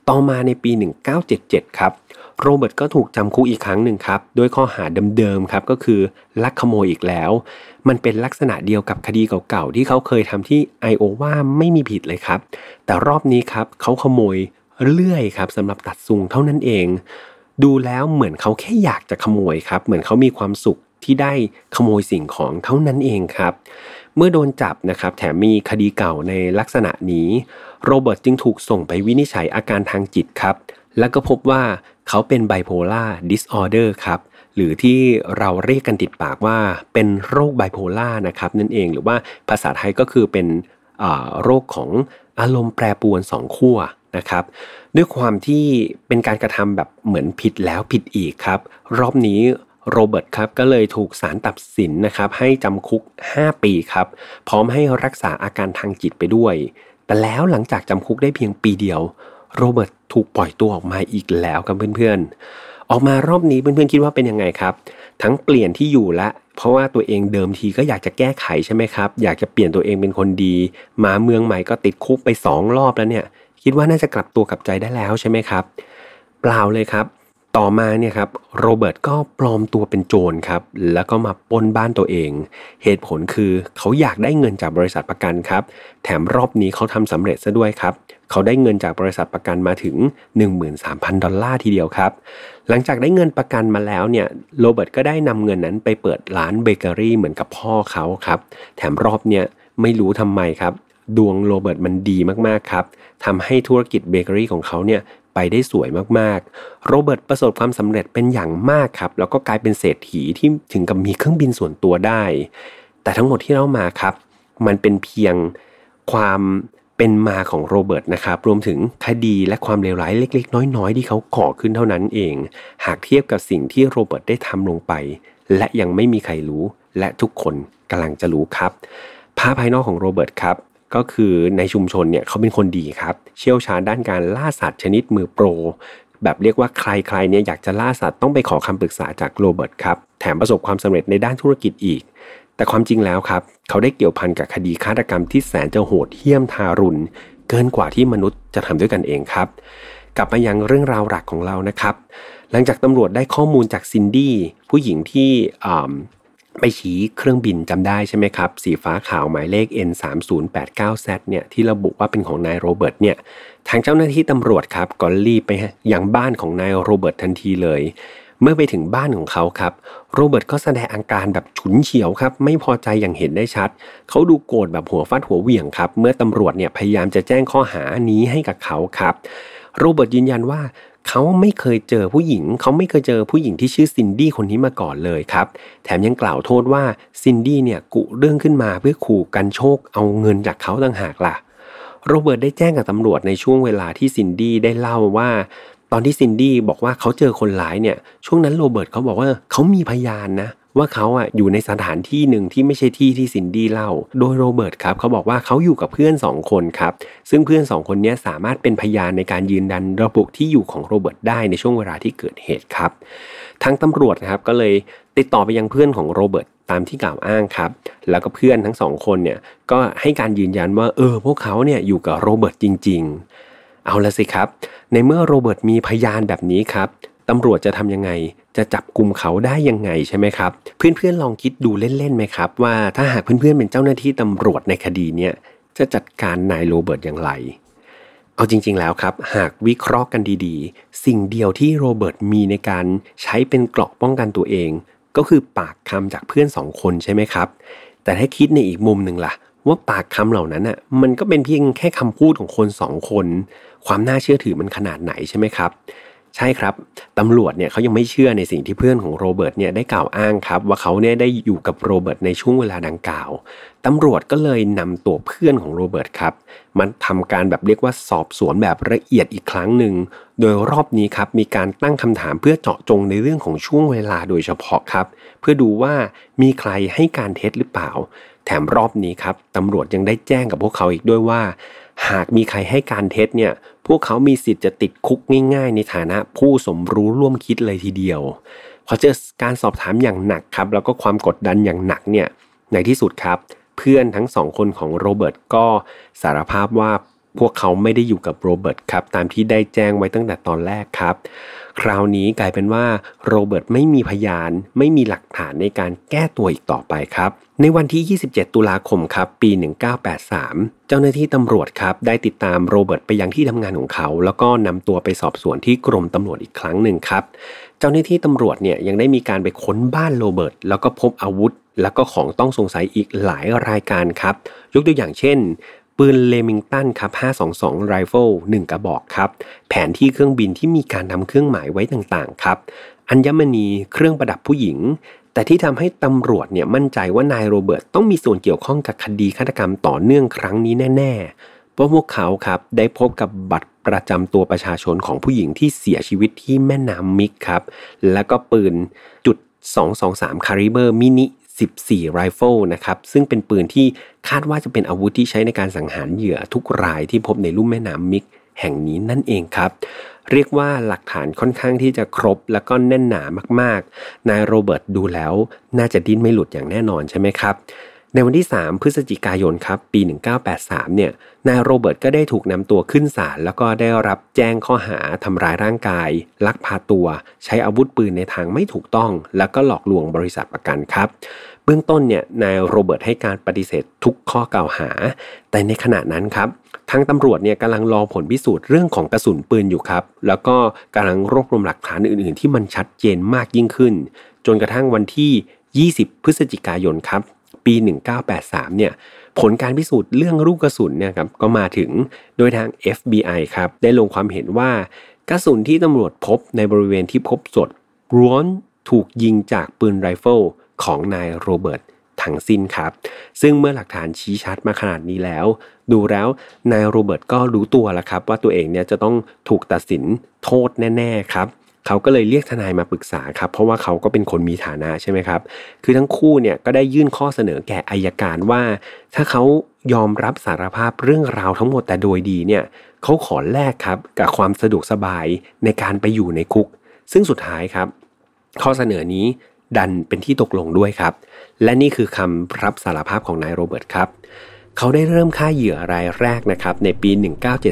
ต่อมาในปี 1977 ครับ โรเบิร์ตก็ถูกจำคุกอีกครั้งหนึ่งครับด้วยข้อหาเดิมๆครับก็คือลักขโมยอีกแล้ว มันเป็นลักษณะเดียวกับคดีเก่าๆที่เขาเคยทำที่ไอโอวาไม่มีผิดเลยครับ แต่รอบนี้ครับเขาขโมยเลื่อยครับสำหรับตัดซุงเท่านั้นเอง ดูแล้วเหมือนเขาแค่อยากจะขโมยครับ เหมือนเขามีความสุขที่ได้ขโมยสิ่งของเท่านั้นเองครับ เมื่อโดนจับนะครับแถมมีคดีเก่าในลักษณะนี้ โรเบิร์ตจึงถูกส่งไปวินิจฉัยอาการทางจิตครับ แล้วก็พบว่า เขาเป็น bipolar disorder ครับหรือที่เราเรียกกันติดปากว่าเป็นโรคไบโพลาร์นะครับนั่นเองหรือว่าภาษาไทยก็คือเป็นโรคของอารมณ์แปรปรวนสองขั้วนะครับด้วยความที่เป็นการกระทำแบบเหมือนผิดแล้วผิดอีกครับ รอบนี้โรเบิร์ตครับก็เลยถูกศาลตัดสินนะครับให้จำคุก 5 ปีครับ พร้อมให้รักษาอาการทางจิตไปด้วย แต่แล้วหลังจากจำคุกได้เพียงปีเดียว โรเบิร์ตถูกปล่อยตัวออกมาอีกแล้วกับเพื่อนๆ ออกมารอบนี้เพื่อนๆคิดว่าเป็นยังไงครับ ทั้งเปลี่ยนที่อยู่ละ เพราะว่าตัวเองเดิมทีก็อยากจะแก้ไขใช่ไหมครับ อยากจะเปลี่ยนตัวเองเป็นคนดี มาเมืองใหม่ก็ติดคุกไป 2 รอบแล้วเนี่ย คิดว่าน่าจะกลับตัวกลับใจได้แล้วใช่ไหมครับ เปล่าเลยครับ ต่อมาเนี่ยครับโรเบิร์ตก็ปลอมตัวเป็นโจรครับ แล้วก็มาปล้นบ้านตัวเอง เหตุผลคือเขาอยากได้เงินจากบริษัทประกันครับ แถมรอบนี้เขาทำสำเร็จซะด้วยครับ เขาได้เงินจากบริษัทประกันมาถึง 13,000 ดอลลาร์ทีเดียวครับ หลังจากได้เงินประกันมาแล้วเนี่ยโรเบิร์ตก็ได้นำเงินนั้นไปเปิดร้านเบเกอรี่เหมือนกับพ่อเขาครับ แถมรอบเนี่ยไม่รู้ทำไมครับ ดวงโรเบิร์ตมันดีมากๆครับทำให้ธุรกิจเบเกอรี่ของเขาเนี่ยไปได้สวยมากๆ โรเบิร์ตประสบความสำเร็จเป็นอย่างมากครับ แล้วก็กลายเป็นเศรษฐีที่ถึงกับมีเครื่องบินส่วนตัวได้ แต่ทั้งหมดที่เล่ามาครับ มันเป็นเพียงความ เป็นมาของโรเบิร์ตนะครับ รวมถึงคดีและความเลวร้ายเล็ก ๆ น้อย ๆ ที่เขาก่อขึ้นเท่านั้นเอง หากเทียบกับสิ่งที่โรเบิร์ตได้ทำลงไป และยังไม่มีใครรู้ และทุกคนกำลังจะรู้ครับ ภาพภายนอกของโรเบิร์ตครับก็คือในชุมชนเนี่ยเขาเป็นคนดีครับ เชี่ยวชาญด้านการล่าสัตว์ชนิดมือโปร แบบเรียกว่าใครๆเนี่ยอยากจะล่าสัตว์ต้องไปขอคำปรึกษาจากโรเบิร์ตครับ แถมประสบความสำเร็จในด้านธุรกิจอีก แต่ความจริงแล้วครับ เขาได้เกี่ยวพันกับคดีฆาตกรรมที่แสนจะโหดเหี้ยมทารุณ เกินกว่าที่มนุษย์จะทำด้วยกันเองครับ กลับมายังเรื่องราวหลักของเรานะครับ หลังจากตำรวจได้ข้อมูลจากซินดี้ผู้หญิงที่ไปชี้เครื่องบินจำได้ใช่ไหมครับ สีฟ้าขาวหมายเลข N3089Z เนี่ยที่ระบุว่าเป็นของนายโรเบิร์ตเนี่ยทางเจ้าหน้าที่ตำรวจครับก็รีบไปยังบ้านของนายโรเบิร์ตทันทีเลย เมื่อไปถึงบ้านของเขาครับ โรเบิร์ตก็แสดงอาการแบบฉุนเฉียวครับ ไม่พอใจอย่างเห็นได้ชัด เขาดูโกรธแบบหัวฟาดหัวเหวี่ยงครับ เมื่อตำรวจเนี่ยพยายามจะแจ้งข้อหานี้ให้กับเขาครับ โรเบิร์ตยืนยันว่าเขาไม่เคยเจอผู้หญิง เขาไม่เคยเจอผู้หญิงที่ชื่อซินดี้คนนี้มาก่อนเลยครับ แถมยังกล่าวโทษว่าซินดี้เนี่ยกุเรื่องขึ้นมาเพื่อขู่กรรโชกเอาเงินจากเขาต่างหากล่ะโรเบิร์ตได้แจ้งกับตำรวจในช่วงเวลาที่ซินดี้ได้เล่าว่า ตอนที่ซินดี้บอกว่าเขาเจอคนร้ายเนี่ย ช่วงนั้นโรเบิร์ตเขาบอกว่าเขามีพยานนะว่าเขาอะอยู่ในสถานที่หนึ่งที่ไม่ใช่ที่ที่ซินดี้เล่า โดยโรเบิร์ตครับเขาบอกว่าเขาอยู่กับเพื่อน2คนครับ ซึ่งเพื่อน2คนนี้สามารถเป็นพยานในการยืนยันระบุที่อยู่ของโรเบิร์ตได้ในช่วงเวลาที่เกิดเหตุครับ ทางตำรวจนะครับก็เลยติดต่อไปยังเพื่อนของโรเบิร์ตตามที่กล่าวอ้างครับ แล้วก็เพื่อนทั้งสองคนเนี่ยก็ให้การยืนยันว่าเออพวกเขาเนี่ยอยู่กับโรเบิร์ตจริง ๆ เอาละสิครับ ในเมื่อโรเบิร์ตมีพยานแบบนี้ครับตำรวจจะทำยังไง จะจับกลุ่มเขาได้ยังไงใช่ไหมครับ เพื่อนๆลองคิดดูเล่นๆไหมครับ ว่าถ้าหากเพื่อนๆเป็นเจ้าหน้าที่ตำรวจในคดีเนี่ยจะจัดการนายโรเบิร์ตอย่างไร เอาจริง ๆ แล้วครับ หากวิเคราะห์กันดีๆ สิ่งเดียวที่โรเบิร์ตมีในการใช้เป็นเกราะป้องกันตัวเอง ก็คือปากคำจากเพื่อนสองคนใช่ไหมครับ แต่ถ้าคิดในอีกมุมหนึ่งล่ะ ว่าปากคำเหล่านั้นอะมันก็เป็นเพียงแค่คำพูดของคนสองคน ความน่าเชื่อถือมันขนาดไหนใช่ไหมครับ ใช่ครับตำรวจเนี่ยเขายังไม่เชื่อในสิ่งที่เพื่อนของโรเบิร์ตเนี่ยได้กล่าวอ้างครับ ว่าเขาเนี่ยได้อยู่กับโรเบิร์ตในช่วงเวลาดังกล่าวตำรวจก็เลยนำตัวเพื่อนของโรเบิร์ตครับมันทำการแบบเรียกว่าสอบสวนแบบละเอียดอีกครั้งหนึ่งโดยรอบนี้ครับมีการตั้งคำถามเพื่อเจาะจงในเรื่องของช่วงเวลาโดยเฉพาะครับ เพื่อดูว่ามีใครให้การเท็จหรือเปล่า แถมรอบนี้ครับตำรวจยังได้แจ้งกับพวกเขาอีกด้วยว่า หากมีใครให้การเท็จเนี่ยพวกเขามีสิทธิ์จะติดคุกง่าย ๆ ในฐานะผู้สมรู้ร่วมคิดเลยทีเดียวพอเจอการสอบถามอย่างหนักครับ แล้วก็ความกดดันอย่างหนักเนี่ยในที่สุดครับ เพื่อนทั้งสองคนของโรเบิร์ตก็สารภาพว่าพวกเขาไม่ได้อยู่กับโรเบิร์ตครับตามที่ได้แจ้งไว้ตั้งแต่ตอนแรกครับ คราวนี้กลายเป็นว่าโรเบิร์ตไม่มีพยานไม่มีหลักฐานในการแก้ตัวอีกต่อไปครับ ในวันที่ 27 ตุลาคมครับปี 1983 เจ้าหน้าที่ตำรวจครับได้ติดตามโรเบิร์ตไปยังที่ทำงานของเขา แล้วก็นำตัวไปสอบสวนที่กรมตำรวจอีกครั้งหนึ่งครับ เจ้าหน้าที่ตำรวจเนี่ยยังได้มีการไปค้นบ้านโรเบิร์ตแล้วก็พบอาวุธ แล้วก็ของต้องสงสัยอีกหลายรายการครับ ยกตัวอย่างเช่น ปืน Remington ครับ 522 ไรเฟิล1กระบอกครับ แผนที่เครื่องบินที่มีการทำเครื่องหมายไว้ต่างๆ ครับ อัญมณีเครื่องประดับผู้หญิง แต่ที่ทำให้ตำรวจเนี่ยมั่นใจว่านายโรเบิร์ตต้องมีส่วนเกี่ยวข้องกับคดีฆาตกรรมต่อเนื่องครั้งนี้แน่ๆ เพราะพวกเขาครับได้พบกับบัตรประจำตัวประชาชนของผู้หญิงที่เสียชีวิตที่แม่น้ำมิกครับ แล้วก็ปืนจุด223 caliber Mini 14ไรเฟิลนะครับซึ่งเป็นปืนที่คาดว่าจะเป็นอาวุธที่ใช้ในการสังหารเหยื่อทุกรายที่พบในลุ่มแม่น้ำมิกแห่งนี้นั่นเองครับ เรียกว่าหลักฐานค่อนข้างที่จะครบแล้วก็แน่นหนามากๆ นายโรเบิร์ตดูแล้ว น่าจะดิ้นไม่หลุดอย่างแน่นอนใช่ไหมครับ ในวันที่ 3 พฤศจิกายนครับปี 1983 เนี่ยนายโรเบิร์ตก็ได้ถูกนำตัวขึ้นศาลแล้วก็ได้รับแจ้งข้อหาทำร้ายร่างกาย ลักพาตัว ใช้อาวุธปืนในทางไม่ถูกต้อง แล้วก็หลอกลวงบริษัทประกันครับ เบื้องต้นเนี่ยนายโรเบิร์ตให้การปฏิเสธทุกข้อกล่าวหา แต่ในขณะนั้นครับทางตำรวจเนี่ยกำลังรอผลพิสูจน์เรื่องของกระสุนปืนอยู่ครับ แล้วก็กำลังรวบรวมหลักฐานอื่น ๆ ที่มันชัดเจนมากยิ่งขึ้น จนกระทั่งวันที่ 20 พฤศจิกายนครับ ปี 1983 เนี่ยผลการพิสูจน์เรื่องลูกกระสุนเนี่ยครับก็มาถึงโดยทาง FBI ครับได้ลงความเห็นว่ากระสุนที่ตำรวจพบในบริเวณที่พบศพล้วนถูกยิงจากปืนไรเฟิลของนายโรเบิร์ตทั้งสิ้นครับ ซึ่งเมื่อหลักฐานชี้ชัดมาขนาดนี้แล้ว ดูแล้วนายโรเบิร์ตก็รู้ตัวแล้วครับ ว่าตัวเองเนี่ยจะต้องถูกตัดสินโทษแน่ ๆ ครับ เขาก็เลยเรียกทนายมาปรึกษาครับ เพราะว่าเขาก็เป็นคนมีฐานะใช่ไหมครับ คือทั้งคู่เนี่ยก็ได้ยื่นข้อเสนอแก่อัยการว่า ถ้าเขายอมรับสารภาพเรื่องราวทั้งหมดแต่โดยดีเนี่ยเขาขอแลกครับกับความสะดวกสบายในการไปอยู่ในคุก ซึ่งสุดท้ายครับ ข้อเสนอนี้ดันเป็นที่ตกลงด้วยครับ และนี่คือคำรับสารภาพของนายโรเบิร์ตครับเขาได้เริ่มฆ่าเหยื่อรายแรกนะครับในปี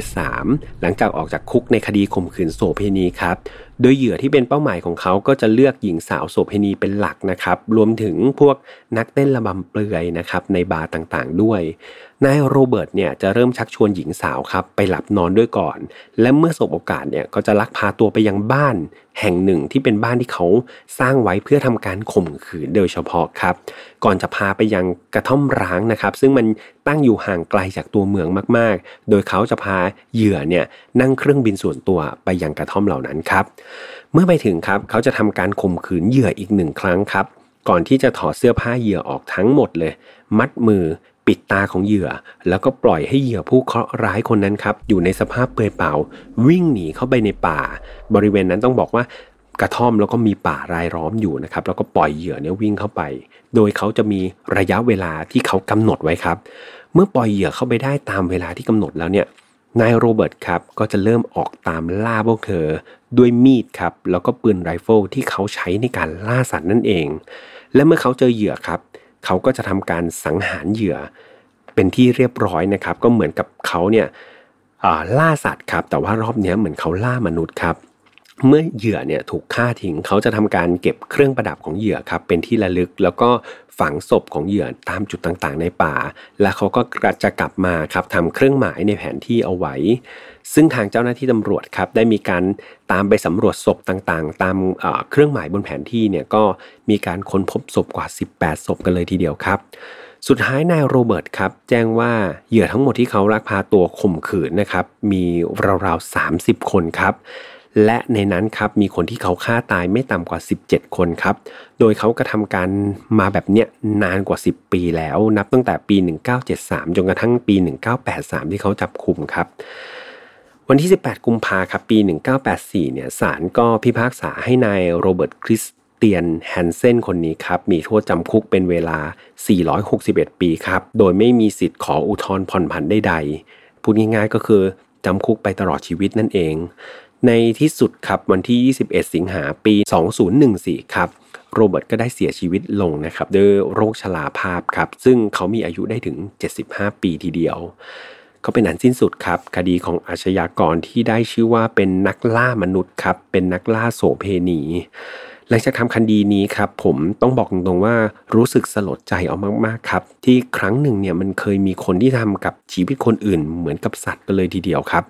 1973 หลังจากออกจากคุกในคดีข่มขืนโสเพณีครับ โดยเหยื่อที่เป็นเป้าหมายของเขาก็จะเลือกหญิงสาวโสเภณีเป็นหลักนะครับ รวมถึงพวกนักเต้นระบำเปลือยนะครับในบาร์ต่างๆด้วย นายโรเบิร์ตเนี่ยจะเริ่มชักชวนหญิงสาวครับไปหลับนอนด้วยก่อน และเมื่อสบโอกาสเนี่ยก็จะลักพาตัวไปยังบ้านแห่งหนึ่งที่เป็นบ้านที่เขาสร้างไว้เพื่อทำการข่มขืนโดยเฉพาะครับ ก่อนจะพาไปยังกระท่อมร้างนะครับ ซึ่งมันตั้งอยู่ห่างไกลจากตัวเมืองมาก ๆ โดยเขาจะพาเหยื่อเนี่ยนั่งเครื่องบินส่วนตัวไปยังกระท่อมเหล่านั้นครับเมื่อไปถึงครับเขาจะทำการข่มขืนเหยื่ออีกหนึ่งครั้งครับ ก่อนที่จะถอดเสื้อผ้าเหยื่อออกทั้งหมดเลย มัดมือปิดตาของเหยื่อ แล้วก็ปล่อยให้เหยื่อผู้เคราะห์ร้ายคนนั้นครับ อยู่ในสภาพเปลือยเปล่า วิ่งหนีเข้าไปในป่า บริเวณนั้นต้องบอกว่ากระท่อมแล้วก็มีป่ารายล้อมอยู่นะครับ แล้วก็ปล่อยเหยื่อเนี่ยวิ่งเข้าไป โดยเขาจะมีระยะเวลาที่เขากำหนดไว้ครับ เมื่อปล่อยเหยื่อเข้าไปได้ตามเวลาที่กำหนดแล้วเนี่ยนายโรเบิร์ตครับก็จะเริ่มออกตามล่าพวกเธอ ด้วยมีดครับแล้วก็ปืนไรเฟิลที่เขาใช้ในการล่าสัตว์นั่นเอง และเมื่อเขาเจอเหยื่อครับ เขาก็จะทำการสังหารเหยื่อ เป็นที่เรียบร้อยนะครับ ก็เหมือนกับเขาเนี่ยล่าสัตว์ครับ แต่ว่ารอบนี้เหมือนเขาล่ามนุษย์ครับ เมื่อเหยื่อเนี่ยถูกฆ่าทิ้งเขาจะทำการเก็บเครื่องประดับของเหยื่อครับเป็นที่ระลึก แล้วก็ฝังศพของเหยื่อตามจุดต่างๆ ในป่า และเขาก็จะกลับมาครับทำเครื่องหมายในแผนที่เอาไว้ ซึ่งทางเจ้าหน้าที่ตำรวจครับได้มีการตามไปสำรวจศพต่างๆ ตามเครื่องหมายบนแผนที่เนี่ยก็มีการค้นพบศพกว่า 18 ศพกันเลยทีเดียวครับสุดท้ายนายโรเบิร์ตครับแจ้งว่าเหยื่อทั้งหมดที่เขาลักพาตัวข่มขืนนะครับมีราวๆ30 คนครับ และในนั้นครับมีคนที่เขาฆ่าตายไม่ต่ำกว่า 17 คนครับ โดยเขากระทำการมาแบบเนี้ยนานกว่า 10 ปีแล้ว นับตั้งแต่ปี 1973 จนกระทั่งปี 1983 ที่เขาจับคุมครับ วันที่ 18 กุมภาครับปี 1984 เนี่ยศาลก็พิพากษาให้นายโรเบิร์ตคริสเตียนแฮนเซนคนนี้ครับมีโทษจำคุกเป็นเวลา 461 ปีครับ โดยไม่มีสิทธิ์ขออุทธรณ์ผ่อนผันใดๆพูดง่ายๆก็คือจำคุกไปตลอดชีวิตนั่นเอง ในที่สุดครับวันที่ 21 สิงหาปี 2014 ครับโรเบิร์ตก็ได้เสียชีวิตลงนะครับด้วยโรคชราภาพครับ ซึ่งเขามีอายุได้ถึง 75 ปีทีเดียวเขาเป็นอันสิ้นสุดครับ คดีของอาชญากรที่ได้ชื่อว่าเป็นนักล่ามนุษย์ครับ เป็นนักล่าโสเพณี หลังจากทำคดีนี้ครับ ผมต้องบอกตรงๆว่ารู้สึกสลดใจออกมากๆครับ ที่ครั้งหนึ่งเนี่ยมันเคยมีคนที่ทำกับชีวิตคนอื่นเหมือนกับสัตว์กันเลยทีเดียวครับ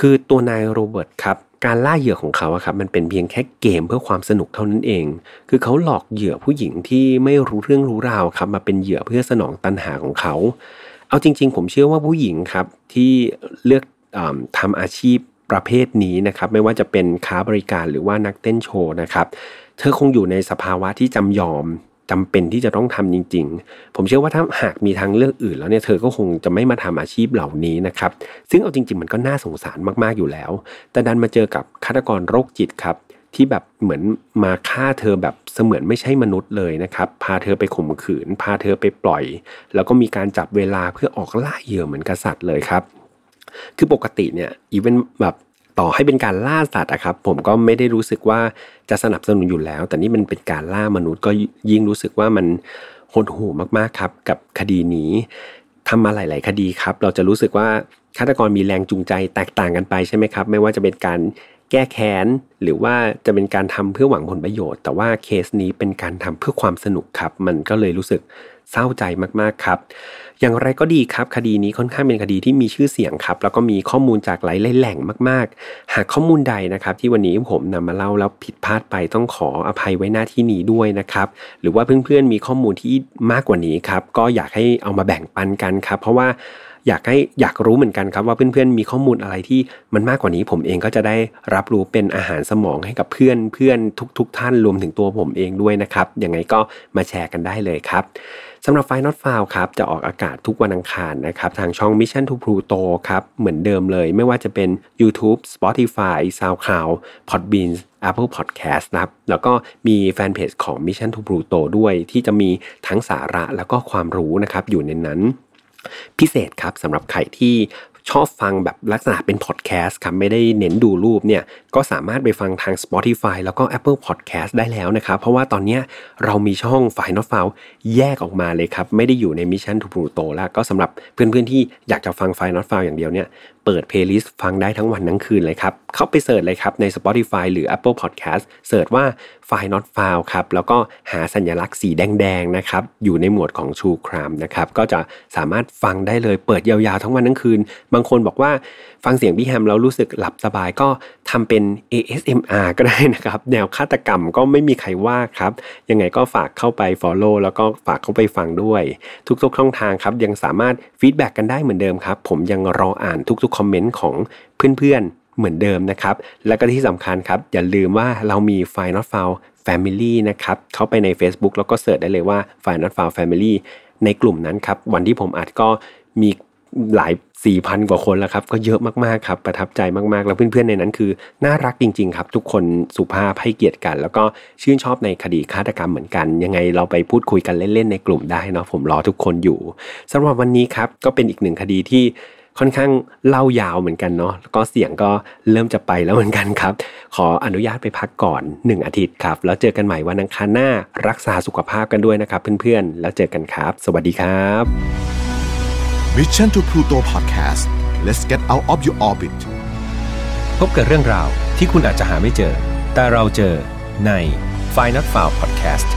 คือตัวนายโรเบิร์ตครับการล่าเหยื่อของเขาครับมันเป็นเพียงแค่เกมเพื่อความสนุกเท่านั้นเอง คือเขาหลอกเหยื่อผู้หญิงที่ไม่รู้เรื่องรู้ราวครับมาเป็นเหยื่อเพื่อสนองตันหาของเขา เอาจริง ๆ ผมเชื่อว่าผู้หญิงครับที่เลือกอทำอาชีพประเภทนี้นะครับไม่ว่าจะเป็นค้าบริการหรือว่านักเต้นโชว์นะครับเธอคงอยู่ในสภาวะที่จำยอม จำเป็นที่จะต้องทำจริง ๆ ผมเชื่อว่าถ้าหากมีทางเลือกอื่นแล้วเนี่ยเธอก็คงจะไม่มาทำอาชีพเหล่านี้นะครับ ซึ่งเอาจริง ๆ มันก็น่าสงสารมากๆอยู่แล้ว แต่ดันมาเจอกับฆาตกรโรคจิตครับที่แบบเหมือนมาฆ่าเธอแบบเสมือนไม่ใช่มนุษย์เลยนะครับ พาเธอไปข่มขืน พาเธอไปปล่อย แล้วก็มีการจับเวลาเพื่อออกล่าเหยื่อเหมือนกษัตริย์เลยครับ คือปกติเนี่ยอีเวนแบบ ต่อให้เป็นการล่าสัตว์อะครับ ผมก็ไม่ได้รู้สึกว่าจะสนับสนุนอยู่แล้ว แต่นี่มันเป็นการล่ามนุษย์ก็ยิ่งรู้สึกว่ามันโหดหูมากๆครับ กับคดีนี้ทำมาหลาย ๆ คดีครับ เราจะรู้สึกว่าฆาตกรมีแรงจูงใจแตกต่างกันไปใช่ไหมครับ ไม่ว่าจะเป็นการแก้แค้นหรือว่าจะเป็นการทำเพื่อหวังผลประโยชน์ แต่ว่าเคสนี้เป็นการทำเพื่อความสนุกครับ มันก็เลยรู้สึกเศร้าใจมากๆครับ อย่างไรก็ดีครับ คดีนี้ค่อนข้างเป็นคดีที่มีชื่อเสียงครับ แล้วก็มีข้อมูลจากหลายแหล่งมาก ๆ หากข้อมูลใดนะครับ ที่วันนี้ผมนำมาเล่าแล้วผิดพลาดไปต้องขออภัยไว้หน้าที่นี้ด้วยนะครับ หรือว่าเพื่อนๆมีข้อมูลที่มากกว่านี้ครับ ก็อยากให้เอามาแบ่งปันกันครับ เพราะว่า อยากให้อยากรู้เหมือนกันครับว่าเพื่อนๆมีข้อมูลอะไรที่มันมากกว่านี้ผมเองก็จะได้รับรู้เป็นอาหารสมองให้กับเพื่อนเพื่อนทุกๆทท่านรวมถึงตัวผมเองด้วยนะครับยังไงก็มาแชร์กันได้เลยครับสำหรับไฟนอตฟาวครับจะออกอากาศทุกวันอังคารนะครับทางช่อง Mission to Pluto ครับเหมือนเดิมเลย ไม่ว่าจะเป็น YouTube Spotify SoundCloud Podbean Apple Podcast นะครับแล้วก็มีแฟนเพจของ Mission to Pluto ด้วยที่จะมีทั้งสาระแล้วก็ความรู้นะครับอยู่ในนั้น พิเศษครับสำหรับใครที่ชอบฟังแบบลักษณะเป็นพอดแคสต์ครับไม่ได้เน้นดูรูปเนี่ยก็สามารถไปฟังทาง Spotify แล้วก็ Apple Podcast ได้แล้วนะครับ เพราะว่าตอนนี้เรามีช่อง f i n a l f i l e แยกออกมาเลยครับ ไม่ได้อยู่ใน Mission to Pluto แล้วก็สำหรับเพื่อนๆที่อยากจะฟัง f i n a l f i l e อย่างเดียวเนี่ย เปิด playlist ฟังได้ทั้งวันทั้งคืนเลยครับ เข้าไป search เลยครับใน Spotify หรือ Apple Podcast search ว่า File Not Found ครับ แล้วก็หาสัญลักษณ์สีแดงๆนะครับ อยู่ในหมวดของ True Crime นะครับ ก็จะสามารถฟังได้เลยเปิดยาวๆทั้งวันทั้งคืน บางคนบอกว่าฟังเสียงพี่แฮมแล้วรู้สึกหลับสบายก็ทำเป็น ASMR ก็ได้นะครับ แนวฆาตกรรมก็ไม่มีใครว่าครับ ยังไงก็ฝากเข้าไป Follow แล้วก็ฝากเข้าไปฟังด้วย ทุกๆช่องทางครับยังสามารถ feedback กันได้เหมือนเดิมครับผมยังรออ่านทุกๆคอมเมนต์ของเพื่อนๆเหมือนเดิมนะครับ และก็ที่สำคัญครับ อย่าลืมว่าเรามี f i Not f o u Family นะครับ เข้าไปใน Facebook แล้วก็ search ได้เลยว่า File Not Found Family ในกลุ่มนั้นครับ วันที่ผมอัดก็มีหลายสี่พันกว่าคนแล้วครับ ก็เยอะมากๆครับ ประทับใจมากๆ แล้วเพื่อนๆในนั้นคือ น่ารักจริง ๆ ครับ ทุกคนสุภาพให้เกียรติกัน แล้วก็ชื่นชอบในคดีฆาตกรรมเหมือนกัน ยังไงเราไปพูดคุยกันเล่นๆ ในกลุ่มได้เนาะผมรอทุกคนอยู่สำหรับวันนี้ครับ ก็เป็นอีกหนึ่งคดีที่ ค่อนข้างเล่ายาวเหมือนกันเนาะแล้วก็เสียงก็เริ่มจะไปแล้วเหมือนกันครับ ขออนุญาตไปพักก่อน 1 อาทิตย์ครับ แล้วเจอกันใหม่วันอังคารหน้ารักษาสุขภาพกันด้วยนะครับเพื่อนๆ แล้วเจอกันครับ สวัสดีครับ Mission to Pluto Podcast let's get out of your orbit พบกับเรื่องราวที่คุณอาจจะหาไม่เจอ แต่เราเจอใน f i n a l f i l e Podcast